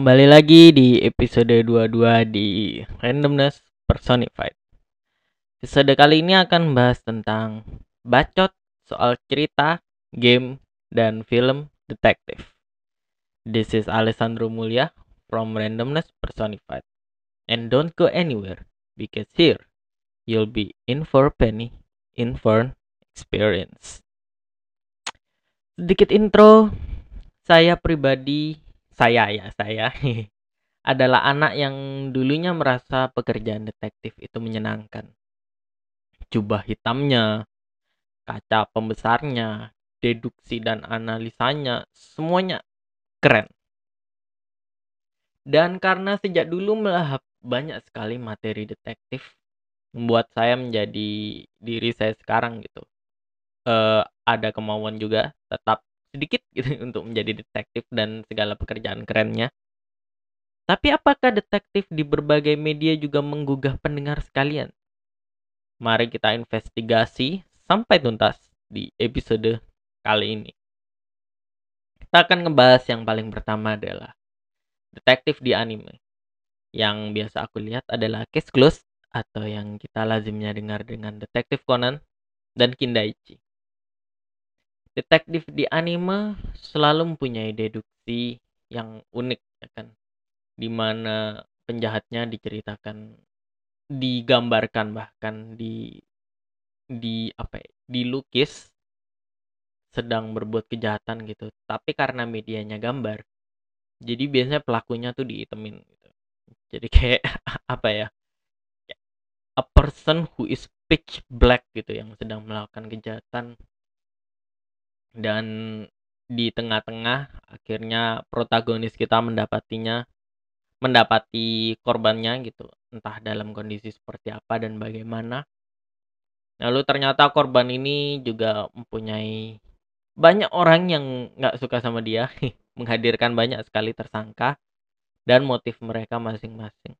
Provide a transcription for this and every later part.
kembali lagi di episode 22 di Randomness Personified. Episode kali ini akan bahas tentang bacot soal cerita, game, dan film detektif. This is Alessandro Mulia from Randomness Personified. And don't go anywhere because here you'll be in for a penny, in for an experience. Sedikit intro, saya pribadi saya ya saya adalah anak yang dulunya merasa pekerjaan detektif itu menyenangkan. Jubah hitamnya, kaca pembesarnya, deduksi dan analisanya, semuanya keren. Dan karena sejak dulu melahap banyak sekali materi detektif, membuat saya menjadi diri saya sekarang gitu. Uh, ada kemauan juga tetap sedikit gitu untuk menjadi detektif dan segala pekerjaan kerennya. Tapi apakah detektif di berbagai media juga menggugah pendengar sekalian? Mari kita investigasi sampai tuntas di episode kali ini. Kita akan ngebahas yang paling pertama adalah detektif di anime. Yang biasa aku lihat adalah Case Closed atau yang kita lazimnya dengar dengan Detektif Conan dan Kindaichi. Detektif di anime selalu mempunyai deduksi yang unik ya kan. Di mana penjahatnya diceritakan digambarkan bahkan di di apa ya, dilukis sedang berbuat kejahatan gitu. Tapi karena medianya gambar, jadi biasanya pelakunya tuh diitemin gitu. Jadi kayak apa ya? A person who is pitch black gitu yang sedang melakukan kejahatan dan di tengah-tengah akhirnya protagonis kita mendapatinya mendapati korbannya gitu. Entah dalam kondisi seperti apa dan bagaimana. Lalu ternyata korban ini juga mempunyai banyak orang yang nggak suka sama dia. Menghadirkan banyak sekali tersangka dan motif mereka masing-masing.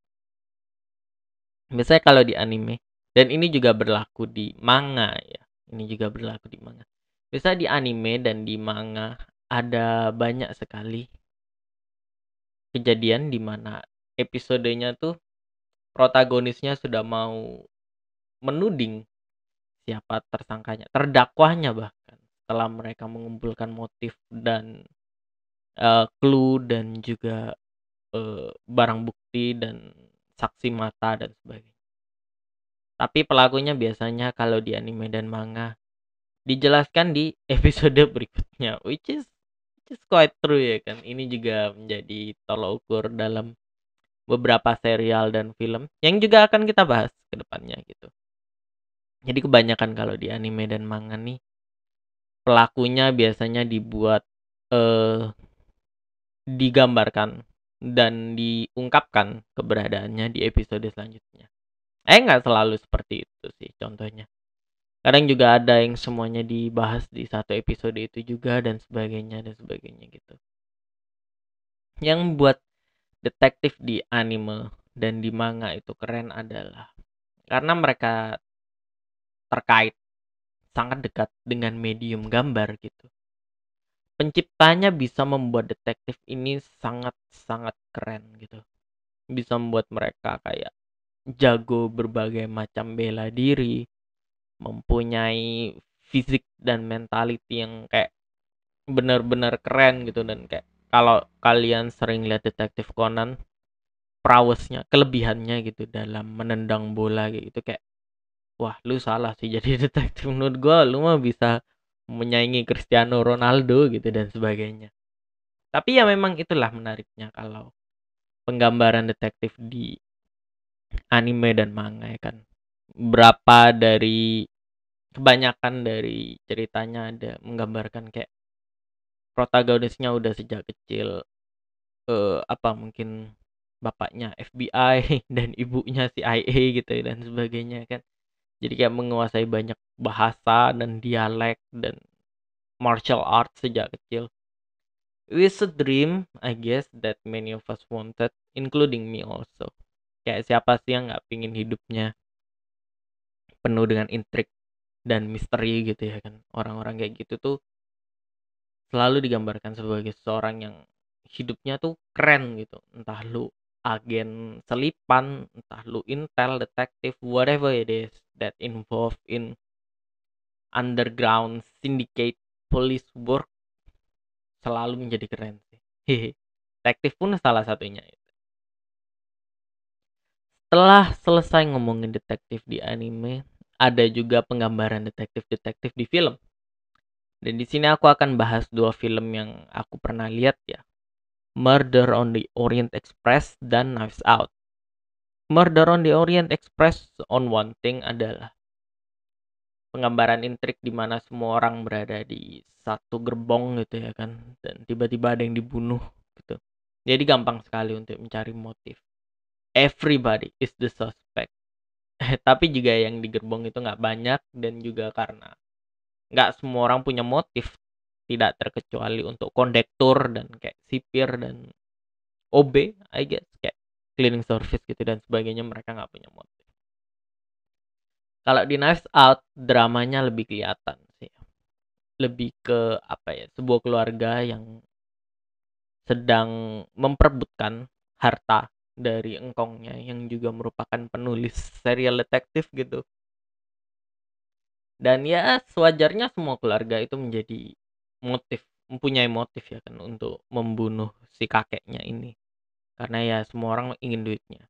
Misalnya kalau di anime dan ini juga berlaku di manga ya. Ini juga berlaku di manga bisa di anime dan di manga ada banyak sekali kejadian di mana episodenya tuh protagonisnya sudah mau menuding siapa tersangkanya, terdakwahnya bahkan setelah mereka mengumpulkan motif dan uh, clue dan juga uh, barang bukti dan saksi mata dan sebagainya. Tapi pelakunya biasanya kalau di anime dan manga dijelaskan di episode berikutnya which is which is quite true ya kan. Ini juga menjadi tolok ukur dalam beberapa serial dan film yang juga akan kita bahas ke depannya gitu. Jadi kebanyakan kalau di anime dan manga nih pelakunya biasanya dibuat eh digambarkan dan diungkapkan keberadaannya di episode selanjutnya. Eh nggak selalu seperti itu sih contohnya kadang juga ada yang semuanya dibahas di satu episode itu juga dan sebagainya dan sebagainya gitu. Yang buat detektif di anime dan di manga itu keren adalah karena mereka terkait sangat dekat dengan medium gambar gitu. Penciptanya bisa membuat detektif ini sangat-sangat keren gitu. Bisa membuat mereka kayak jago berbagai macam bela diri mempunyai fisik dan mentality yang kayak benar-benar keren gitu. Dan kayak kalau kalian sering lihat detektif Conan prowessnya kelebihannya gitu dalam menendang bola gitu kayak wah lu salah sih jadi detektif. Menurut gua lu mah bisa menyaingi Cristiano Ronaldo gitu dan sebagainya. Tapi ya memang itulah menariknya kalau penggambaran detektif di anime dan manga ya kan. Berapa dari kebanyakan dari ceritanya ada menggambarkan kayak protagonisnya udah sejak kecil eh apa mungkin bapaknya FBI dan ibunya CIA gitu dan sebagainya kan jadi kayak menguasai banyak bahasa dan dialek dan martial art sejak kecil It's a dream, I guess, that many of us wanted, including me also. Kayak siapa sih yang nggak pingin hidupnya penuh dengan intrik dan misteri gitu ya kan orang-orang kayak gitu tuh selalu digambarkan sebagai seorang yang hidupnya tuh keren gitu. Entah lu agen selipan, entah lu intel, detektif, whatever it is that involved in underground syndicate police work selalu menjadi keren sih. Detektif pun salah satunya. Setelah selesai ngomongin detektif di anime, ada juga penggambaran detektif-detektif di film. Dan di sini aku akan bahas dua film yang aku pernah lihat ya. Murder on the Orient Express dan Knives Out. Murder on the Orient Express on one thing adalah penggambaran intrik di mana semua orang berada di satu gerbong gitu ya kan dan tiba-tiba ada yang dibunuh gitu. Jadi gampang sekali untuk mencari motif. Everybody is the suspect. Tapi juga yang di gerbong itu nggak banyak dan juga karena nggak semua orang punya motif tidak terkecuali untuk kondektur dan kayak sipir dan OB I guess kayak cleaning service gitu dan sebagainya mereka nggak punya motif. Kalau di Knives Out dramanya lebih kelihatan sih. Lebih ke apa ya sebuah keluarga yang sedang memperebutkan harta dari engkongnya yang juga merupakan penulis serial detektif gitu. Dan ya sewajarnya semua keluarga itu menjadi motif mempunyai motif ya kan untuk membunuh si kakeknya ini. Karena ya semua orang ingin duitnya.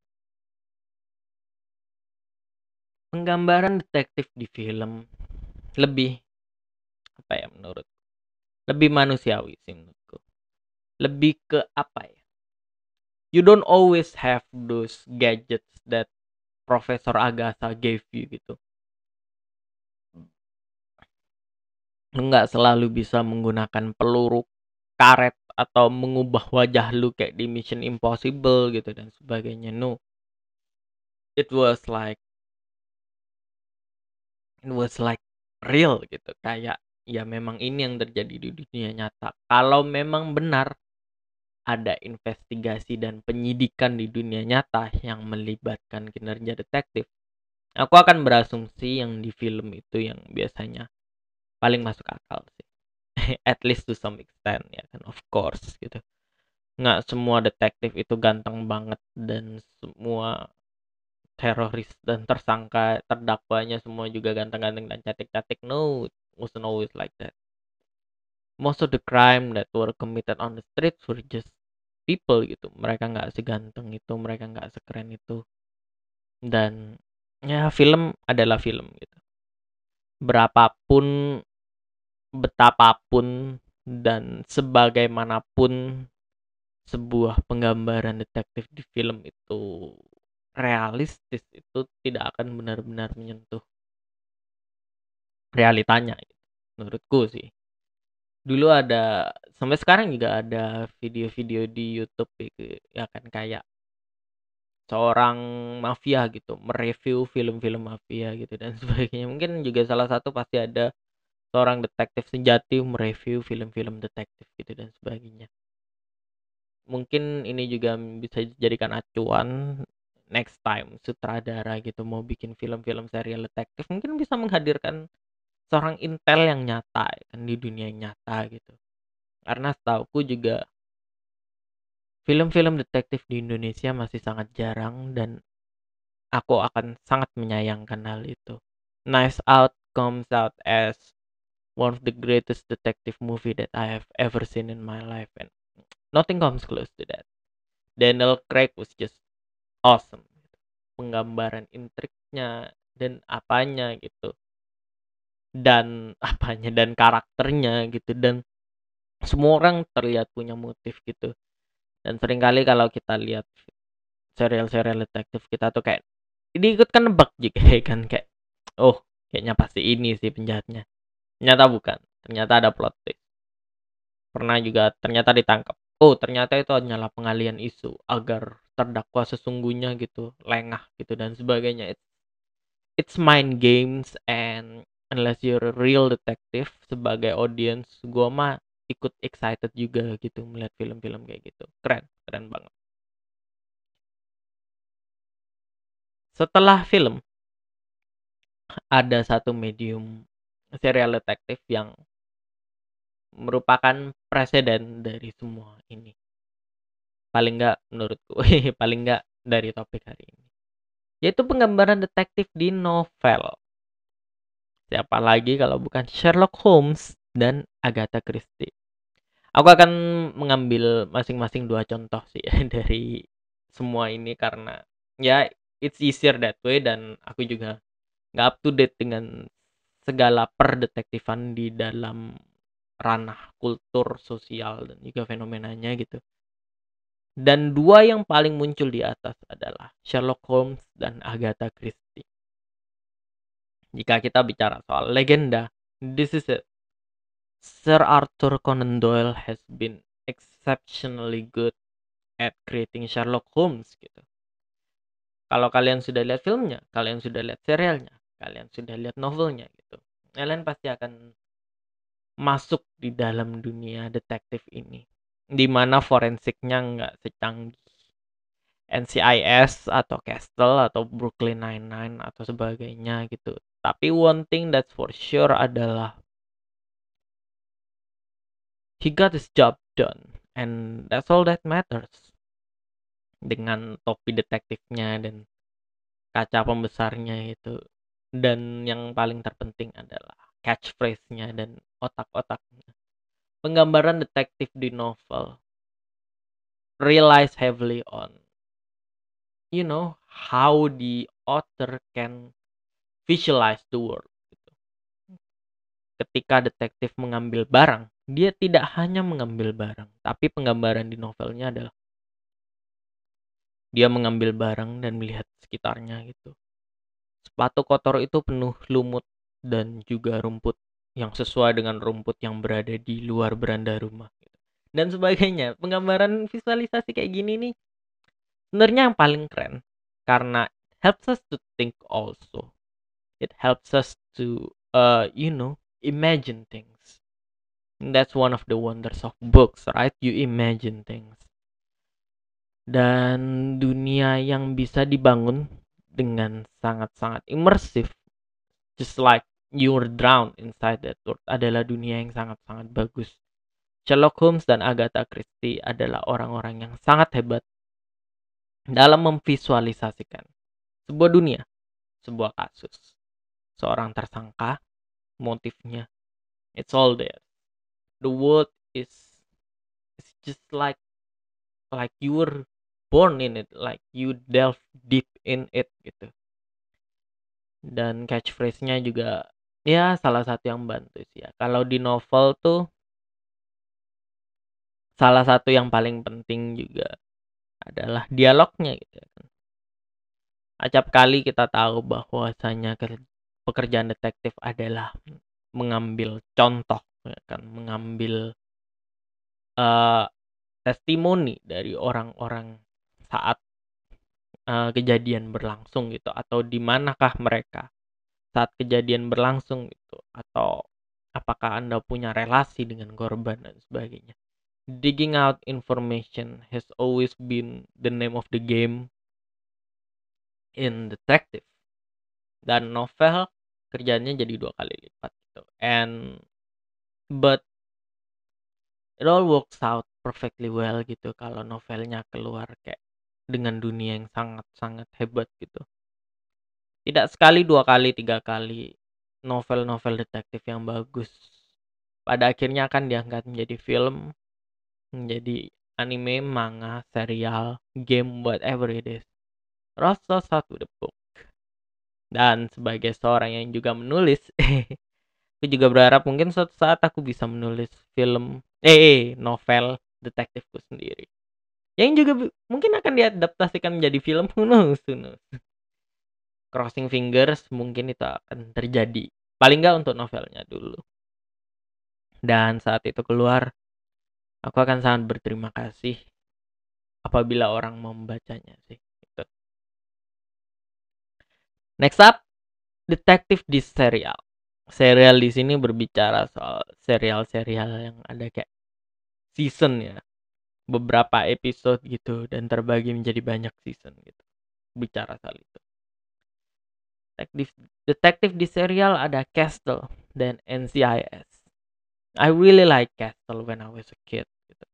Penggambaran detektif di film lebih apa ya menurut? Lebih manusiawi sih menurutku. Lebih ke apa ya you don't always have those gadgets that Profesor Agatha gave you gitu. Lu nggak selalu bisa menggunakan peluru karet atau mengubah wajah lu kayak di Mission Impossible gitu dan sebagainya. No. It was like it was like real gitu. Kayak ya memang ini yang terjadi di dunia nyata. Kalau memang benar ada investigasi dan penyidikan di dunia nyata yang melibatkan kinerja detektif. Aku akan berasumsi yang di film itu yang biasanya paling masuk akal sih. At least to some extent ya kan? Of course gitu. Nggak semua detektif itu ganteng banget dan semua teroris dan tersangka terdakwanya semua juga ganteng-ganteng dan cantik-cantik. No it wasn't always like that most of the crime that were committed on the streets were just people gitu. Mereka nggak seganteng itu mereka nggak sekeren itu. Dan ya film adalah film gitu. Berapapun betapapun dan sebagaimanapun sebuah penggambaran detektif di film itu realistis itu tidak akan benar-benar menyentuh realitanya gitu, menurutku sih dulu ada sampai sekarang juga ada video-video di YouTube gitu, ya kan kayak seorang mafia gitu mereview film-film mafia gitu dan sebagainya mungkin juga salah satu pasti ada seorang detektif sejati mereview film-film detektif gitu dan sebagainya. Mungkin ini juga bisa dijadikan acuan next time sutradara gitu mau bikin film-film serial detektif mungkin bisa menghadirkan seorang intel yang nyata ya kan di dunia nyata gitu. Karena setauku juga film-film detektif di Indonesia masih sangat jarang dan aku akan sangat menyayangkan hal itu. Nice Out comes out as one of the greatest detective movie that I have ever seen in my life and nothing comes close to that. Daniel Craig was just awesome. Penggambaran intriknya dan apanya gitu. Dan apanya dan karakternya gitu dan semua orang terlihat punya motif gitu. Dan sering kali kalau kita lihat serial-serial detektif kita tuh kayak ini ikut kan nebak juga kan kayak oh kayaknya pasti ini sih penjahatnya Ternyata bukan. Ternyata ada plot twist. Pernah juga ternyata ditangkap. Oh, ternyata itu hanyalah pengalian isu agar terdakwa sesungguhnya gitu, lengah gitu dan sebagainya. It's mind games and unless you're a real detective sebagai audience, gua mah ikut excited juga gitu melihat film-film kayak gitu. Keren, keren banget. Setelah film, ada satu medium serial detektif yang merupakan presiden dari semua ini. paling enggak menurutku paling enggak dari topik hari ini yaitu penggambaran detektif di novel siapa lagi kalau bukan Sherlock Holmes dan Agatha Christie. Aku akan mengambil masing-masing dua contoh sih dari semua ini karena ya it's easier that way dan aku juga nggak up to date dengan segala perdetektifan di dalam ranah kultur sosial dan juga fenomenanya gitu. Dan dua yang paling muncul di atas adalah Sherlock Holmes dan Agatha Christie jika kita bicara soal legenda, this is it. Sir Arthur Conan Doyle has been exceptionally good at creating Sherlock Holmes gitu. Kalau kalian sudah lihat filmnya, kalian sudah lihat serialnya, kalian sudah lihat novelnya gitu. Kalian pasti akan masuk di dalam dunia detektif ini. Di mana forensiknya nggak secanggih NCIS atau Castle atau Brooklyn Nine-Nine atau sebagainya gitu. Tapi one thing that's for sure adalah he got his job done and that's all that matters. Dengan topi detektifnya dan kaca pembesarnya itu dan yang paling terpenting adalah catchphrase-nya dan otak-otaknya. Penggambaran detektif di novel relies heavily on you know how the author can visualize the world gitu. Ketika detektif mengambil barang, dia tidak hanya mengambil barang, tapi penggambaran di novelnya adalah dia mengambil barang dan melihat sekitarnya gitu. Sepatu kotor itu penuh lumut dan juga rumput yang sesuai dengan rumput yang berada di luar beranda rumah gitu. dan sebagainya. Penggambaran visualisasi kayak gini nih sebenarnya yang paling keren karena helps us to think also it helps us to uh you know imagine things. And that's one of the wonders of books right? You imagine things. Dan dunia yang bisa dibangun dengan sangat-sangat imersif just like you're drowned inside that world adalah dunia yang sangat-sangat bagus. Sherlock Holmes dan Agatha Christie adalah orang-orang yang sangat hebat dalam memvisualisasikan sebuah dunia, sebuah kasus seorang tersangka, motifnya, it's all there. The world is is just like like you were born in it, like you delve deep in it gitu. Dan catchphrase-nya juga ya salah satu yang bantu sih ya. Kalau di novel tuh salah satu yang paling penting juga adalah dialognya gitu kan. Acap kali kita tahu bahwasanya pekerjaan detektif adalah mengambil contoh ya kan mengambil uh, testimoni dari orang-orang saat uh, kejadian berlangsung gitu atau di manakah mereka saat kejadian berlangsung gitu atau apakah Anda punya relasi dengan korban dan sebagainya. Digging out information has always been the name of the game in detective. Dan novel kerjanya jadi dua kali lipat gitu and but it all works out perfectly well gitu kalau novelnya keluar kayak dengan dunia yang sangat-sangat hebat gitu tidak sekali dua kali tiga kali novel-novel detektif yang bagus pada akhirnya akan diangkat menjadi film menjadi anime, manga, serial, game, whatever it is. Rasa satu the book. Dan sebagai seorang yang juga menulis, aku juga berharap mungkin suatu saat aku bisa menulis film, eh, eh novel detektifku sendiri. Yang juga mungkin akan diadaptasikan menjadi film, who. Crossing fingers mungkin itu akan terjadi. Paling nggak untuk novelnya dulu. Dan saat itu keluar, aku akan sangat berterima kasih apabila orang membacanya sih. Next up, detektif di serial. Serial di sini berbicara soal serial-serial yang ada kayak season ya. Beberapa episode gitu dan terbagi menjadi banyak season gitu. Bicara soal itu. Detektif, detektif di serial ada Castle dan NCIS. I really like Castle when I was a kid. Gitu.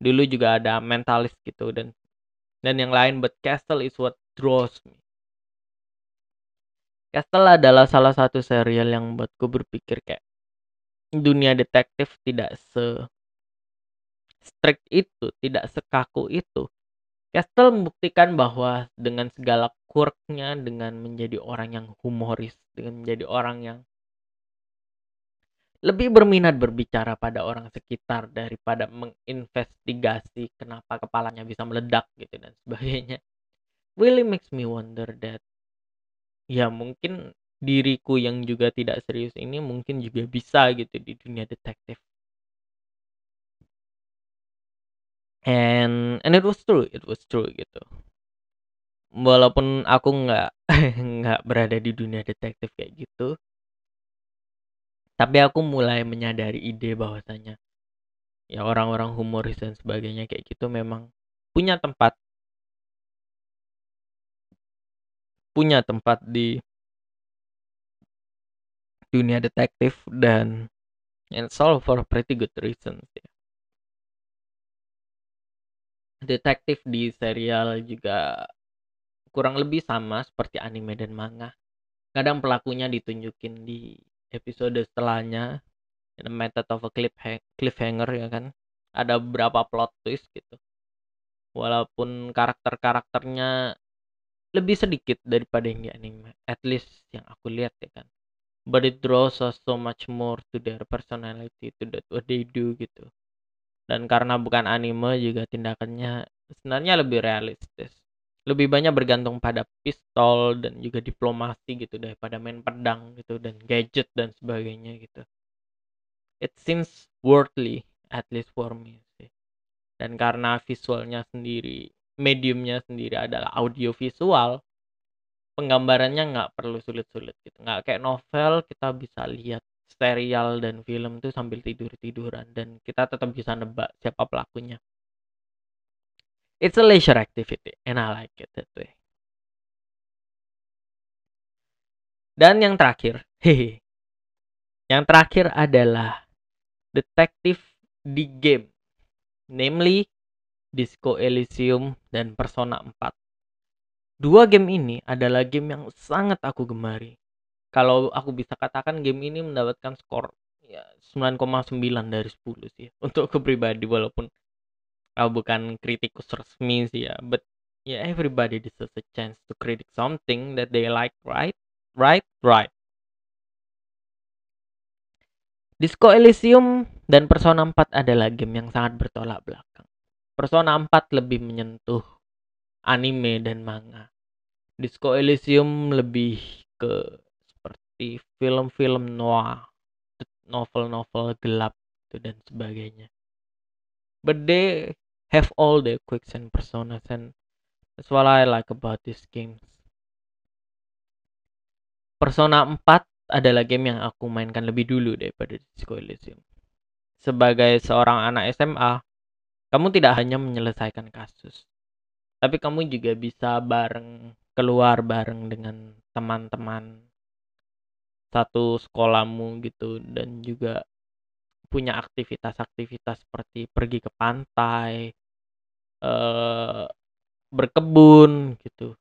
dulu juga ada Mentalist gitu dan dan yang lain but Castle is what draws me Castle adalah salah satu serial yang buatku berpikir kayak dunia detektif tidak se strict itu, tidak sekaku itu. Castle membuktikan bahwa dengan segala quirknya, dengan menjadi orang yang humoris, dengan menjadi orang yang lebih berminat berbicara pada orang sekitar daripada menginvestigasi kenapa kepalanya bisa meledak gitu dan sebagainya. Really makes me wonder that ya mungkin diriku yang juga tidak serius ini mungkin juga bisa gitu di dunia detektif. And and it was true, it was true gitu. Walaupun aku nggak nggak berada di dunia detektif kayak gitu, tapi aku mulai menyadari ide bahwasanya ya orang-orang humoris dan sebagainya kayak gitu memang punya tempat punya tempat di dunia detektif dan and all for pretty good reasons ya. Detektif di serial juga kurang lebih sama seperti anime dan manga. Kadang pelakunya ditunjukin di episode setelahnya the method of a cliff cliffhanger ya kan ada beberapa plot twist gitu walaupun karakter-karakternya lebih sedikit daripada yang di anime at least yang aku lihat ya kan but it draws us so much more to their personality to that what they do gitu dan karena bukan anime juga tindakannya sebenarnya lebih realistis lebih banyak bergantung pada pistol dan juga diplomasi gitu daripada main pedang gitu dan gadget dan sebagainya gitu. It seems worldly at least for me sih. Dan karena visualnya sendiri, mediumnya sendiri adalah audio visual, penggambarannya nggak perlu sulit-sulit gitu. Nggak kayak novel kita bisa lihat serial dan film tuh sambil tidur-tiduran dan kita tetap bisa nebak siapa pelakunya. It's a leisure activity and I like it that way. Dan yang terakhir, hehe. Yang terakhir adalah detektif di game, namely Disco Elysium dan Persona 4. Dua game ini adalah game yang sangat aku gemari. Kalau aku bisa katakan game ini mendapatkan skor ya 9,9 dari 10 sih untuk aku pribadi walaupun aku bukan kritikus resmi sih ya but yeah everybody deserves a chance to critic something that they like right right right Disco Elysium dan Persona 4 adalah game yang sangat bertolak belakang. Persona 4 lebih menyentuh anime dan manga. Disco Elysium lebih ke seperti film-film noir, novel-novel gelap dan sebagainya. But they have all the quicks and personas and that's what I like about these games. Persona 4 adalah game yang aku mainkan lebih dulu daripada Disco Elysium. Sebagai seorang anak SMA, kamu tidak hanya menyelesaikan kasus, tapi kamu juga bisa bareng keluar bareng dengan teman-teman satu sekolahmu gitu dan juga punya aktivitas-aktivitas seperti pergi ke pantai, uh, berkebun gitu,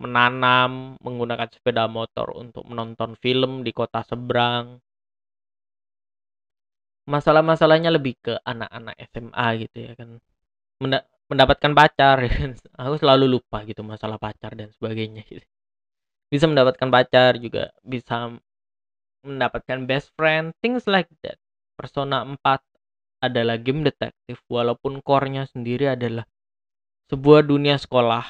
menanam, menggunakan sepeda motor untuk menonton film di kota seberang. Masalah-masalahnya lebih ke anak-anak SMA gitu ya kan. mendapatkan pacar ya kan. Aku selalu lupa gitu masalah pacar dan sebagainya gitu. Bisa mendapatkan pacar juga bisa mendapatkan best friend, things like that. Persona 4 adalah game detektif walaupun core-nya sendiri adalah sebuah dunia sekolah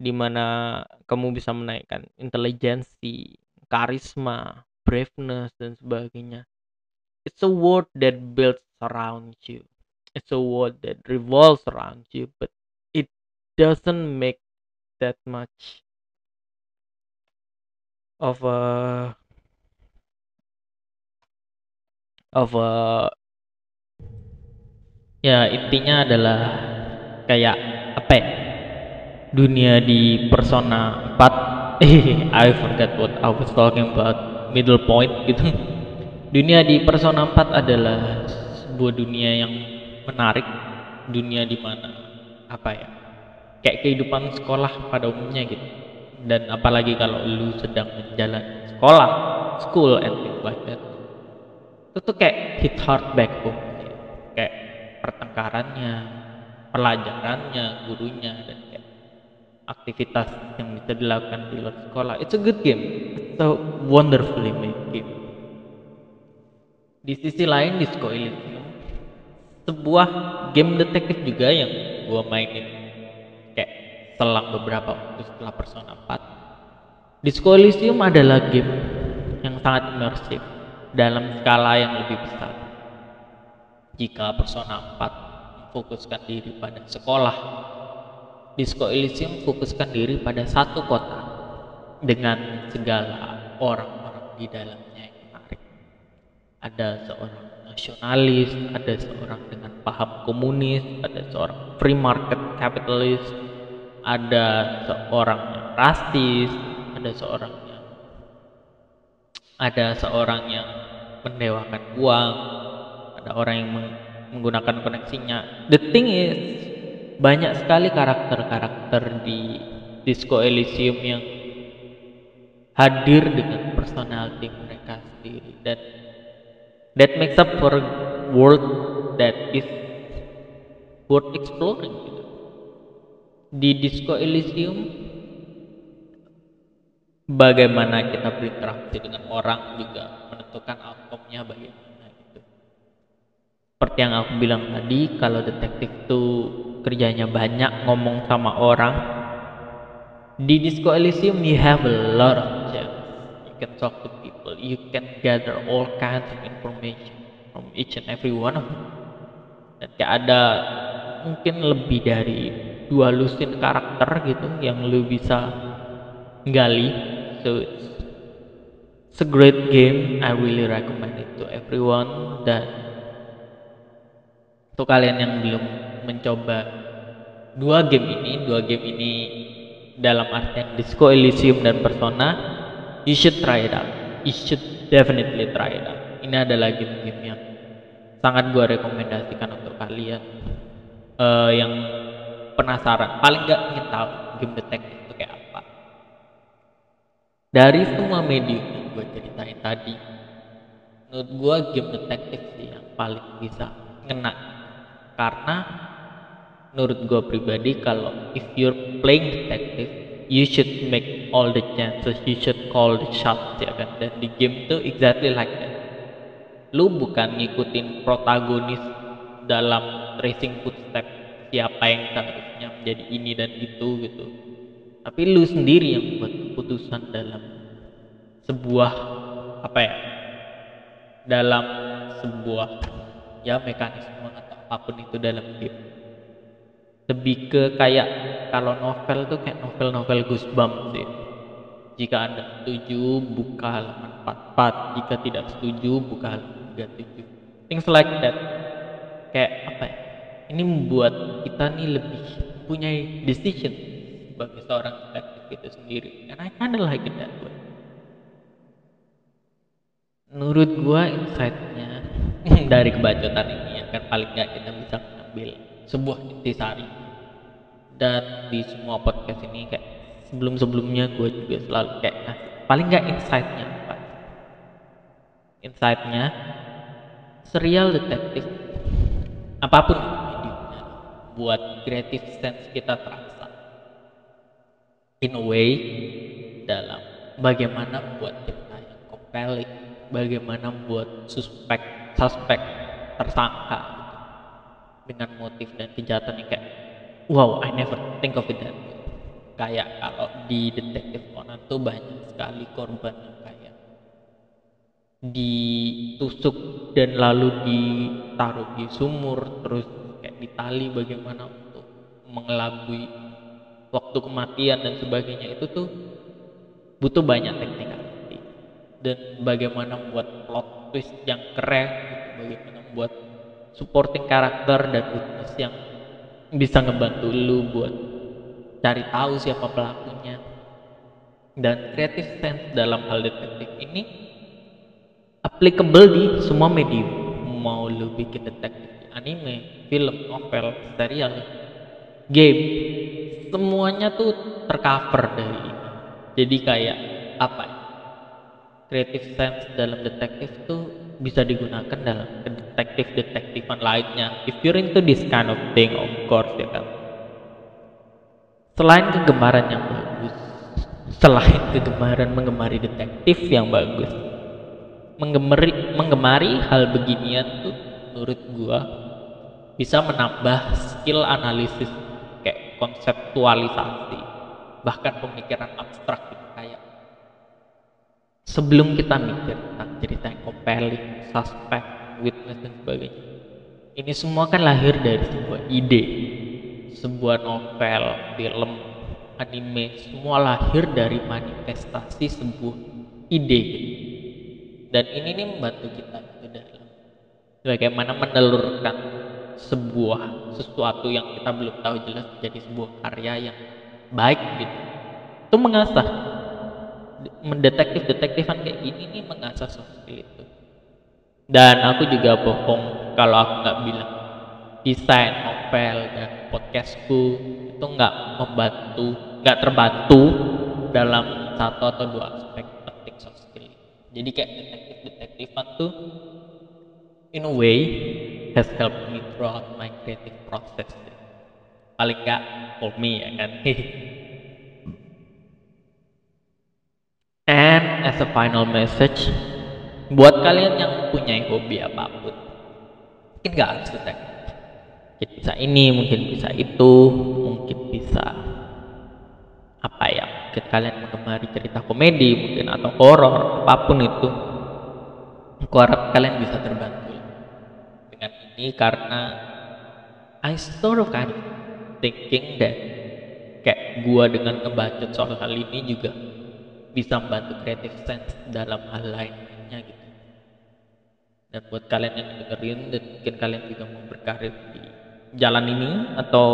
di mana kamu bisa menaikkan intelijensi, karisma, braveness dan sebagainya. It's a world that builds around you. It's a world that revolves around you, but it doesn't make that much of a of a ya intinya adalah kayak apa ya dunia di persona 4 eh I forgot what I was talking about. Middle point gitu dunia di persona 4 adalah sebuah dunia yang menarik. Dunia di mana apa ya kayak kehidupan sekolah pada umumnya gitu. Dan apalagi kalau lu sedang menjalani sekolah school and things like that. Itu tuh kayak hit hard back home. Gitu. kayak pertengkarannya pelajarannya gurunya dan kayak aktivitas yang bisa dilakukan di luar sekolah. It's a good game. It's a wonderfully made game di sisi lain Disco Elysium sebuah game detektif juga yang gua mainin kayak selang beberapa waktu setelah Persona 4 Disco Elysium adalah game yang sangat imersif dalam skala yang lebih besar. Jika Persona 4 memfokuskan diri pada sekolah Disco Elysium fokuskan diri pada satu kota dengan segala orang-orang di menarik ada seorang nasionalis, ada seorang dengan paham komunis, ada seorang free market capitalist, ada seorang yang rasis, ada seorang yang ada seorang yang mendewakan uang, ada orang yang menggunakan koneksinya. The thing is banyak sekali karakter-karakter di Disco Elysium yang hadir dengan personality mereka sendiri dan that makes up for a world that is worth exploring gitu. di Disco Elysium bagaimana kita berinteraksi dengan orang juga menentukan outcome-nya bagaimana gitu seperti yang aku bilang tadi kalau detektif tuh kerjanya banyak ngomong sama orang di Disco Elysium you have a lot of chance you can talk to you can gather all kinds of information from each and every one of them. Dan kayak ada mungkin lebih dari dua lusin karakter gitu yang lu bisa gali. So it's, it's a great game. I really recommend it to everyone. Dan untuk kalian yang belum mencoba dua game ini dua game ini dalam artian Disco Elysium dan Persona you should try it out you should definitely try it out. Ini adalah game-game yang sangat gua rekomendasikan untuk kalian. Uh, yang penasaran paling nggak ingin tahu game detektif itu kayak apa. Dari semua medium yang gue ceritain tadi menurut gua game detektif sih yang paling bisa ngena. Karena menurut gue pribadi kalau if you're playing detective you should make all the chances you should call the shots ya kan? Dan di game tuh exactly like that. Lu bukan ngikutin protagonis dalam tracing footstep siapa yang seharusnya menjadi ini dan itu gitu. Tapi lu sendiri yang buat keputusan dalam sebuah apa ya dalam sebuah ya mekanisme atau apa pun itu dalam game lebih ke kayak kalau novel tuh kayak novel-novel Goosebumps sih. Jika anda setuju buka halaman 44 jika tidak setuju buka halaman 37 things like that. Kayak apa ya? Ini membuat kita nih lebih punya decision sebagai seorang detektif itu sendiri. And I kinda like it that way. Menurut gua insightnya dari kebacotan ini akan paling nggak kita bisa mengambil sebuah intisari dan di semua podcast ini kayak sebelum-sebelumnya gue juga selalu kayak nah, paling nggak insightnya insightnya serial detektif apa pun mediumnya buat creative sense kita terasa. In a way dalam bagaimana buat kita yang compelling bagaimana buat suspek suspek tersangka gitu, dengan motif dan kejahatan yang kayak wow I never think of it that way. Kayak kalau di detektif Conan tuh banyak sekali korban yang kayak ditusuk dan lalu ditaruh di sumur terus kayak ditali bagaimana untuk mengelabui waktu kematian dan sebagainya. Itu tuh butuh banyak teknik dan bagaimana membuat plot twist yang keren bagaimana membuat supporting karakter dan witness yang bisa ngebantu lu buat cari tahu siapa pelakunya. Dan creative sense dalam hal detektif ini applicable di semua medium. Mau lu bikin detektif anime film novel serial game semuanya tuh tercover dari ini. Jadi kayak apa ya? Creative sense dalam detektif tuh bisa digunakan dalam detektif-detektifan lainnya if you're into this kind of thing of course ya kan? Selain kegemaran yang bagus selain kegemaran menggemari detektif yang bagus menggemari menggemari hal beginian tuh menurut gua bisa menambah skill analisis kayak konseptualisasi bahkan pemikiran abstrak gitu kayak sebelum kita mikir tentang cerita yang compelling, suspect, witness dan sebagainya. Ini semua kan lahir dari sebuah ide sebuah novel, film, anime semua lahir dari manifestasi sebuah ide gitu. dan ini nih membantu kita gitu dalam bagaimana menelurkan sebuah sesuatu yang kita belum tahu jelas menjadi sebuah karya yang baik gitu. Itu mengasah mendetektif detektifan kayak gini nih mengasah soft skill itu dan aku juga bohong kalau aku nggak bilang desain novel dan podcastku itu nggak membantu nggak terbantu dalam satu atau dua aspek penting soft jadi kayak detektif detektifan tuh in a way has helped me throughout my creative process paling nggak for me ya kan? And as a final message buat kalian yang punya hobi apa pun. Mungkin nggak harus detektif mungkin bisa ini mungkin bisa itu mungkin bisa apa ya mungkin kalian menggemari cerita komedi mungkin atau horor apa pun itu. Aku harap kalian bisa terbantu dengan ini karena I sort of kind of thinking that kayak gua dengan ngebacot soal hal ini juga bisa membantu creative sense dalam hal gitu dan buat kalian yang dengerin dan mungkin kalian juga mau berkarir di jalan ini atau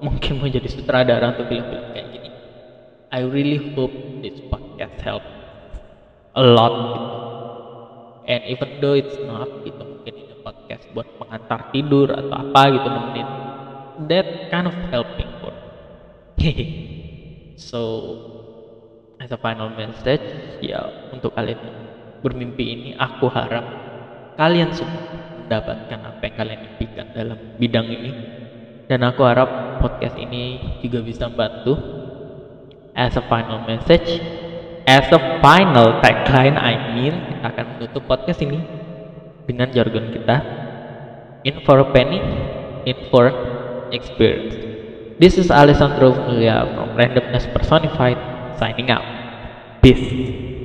mungkin mau jadi sutradara untuk film-film kayak gini I really hope this podcast help a lot gitu. and even though it's not gitu mungkin ini podcast buat pengantar tidur atau apa gitu nemenin that kind of helping for so as a final message ya untuk kalian bermimpi ini aku harap kalian semua mendapatkan apa yang kalian impikan dalam bidang ini. Dan aku harap podcast ini juga bisa membantu. As a final message as a final tagline I mean kita akan menutup podcast ini dengan jargon kita. In for a penny in for experience. This is Alessandro Mulia from Randomness Personified signing out. Peace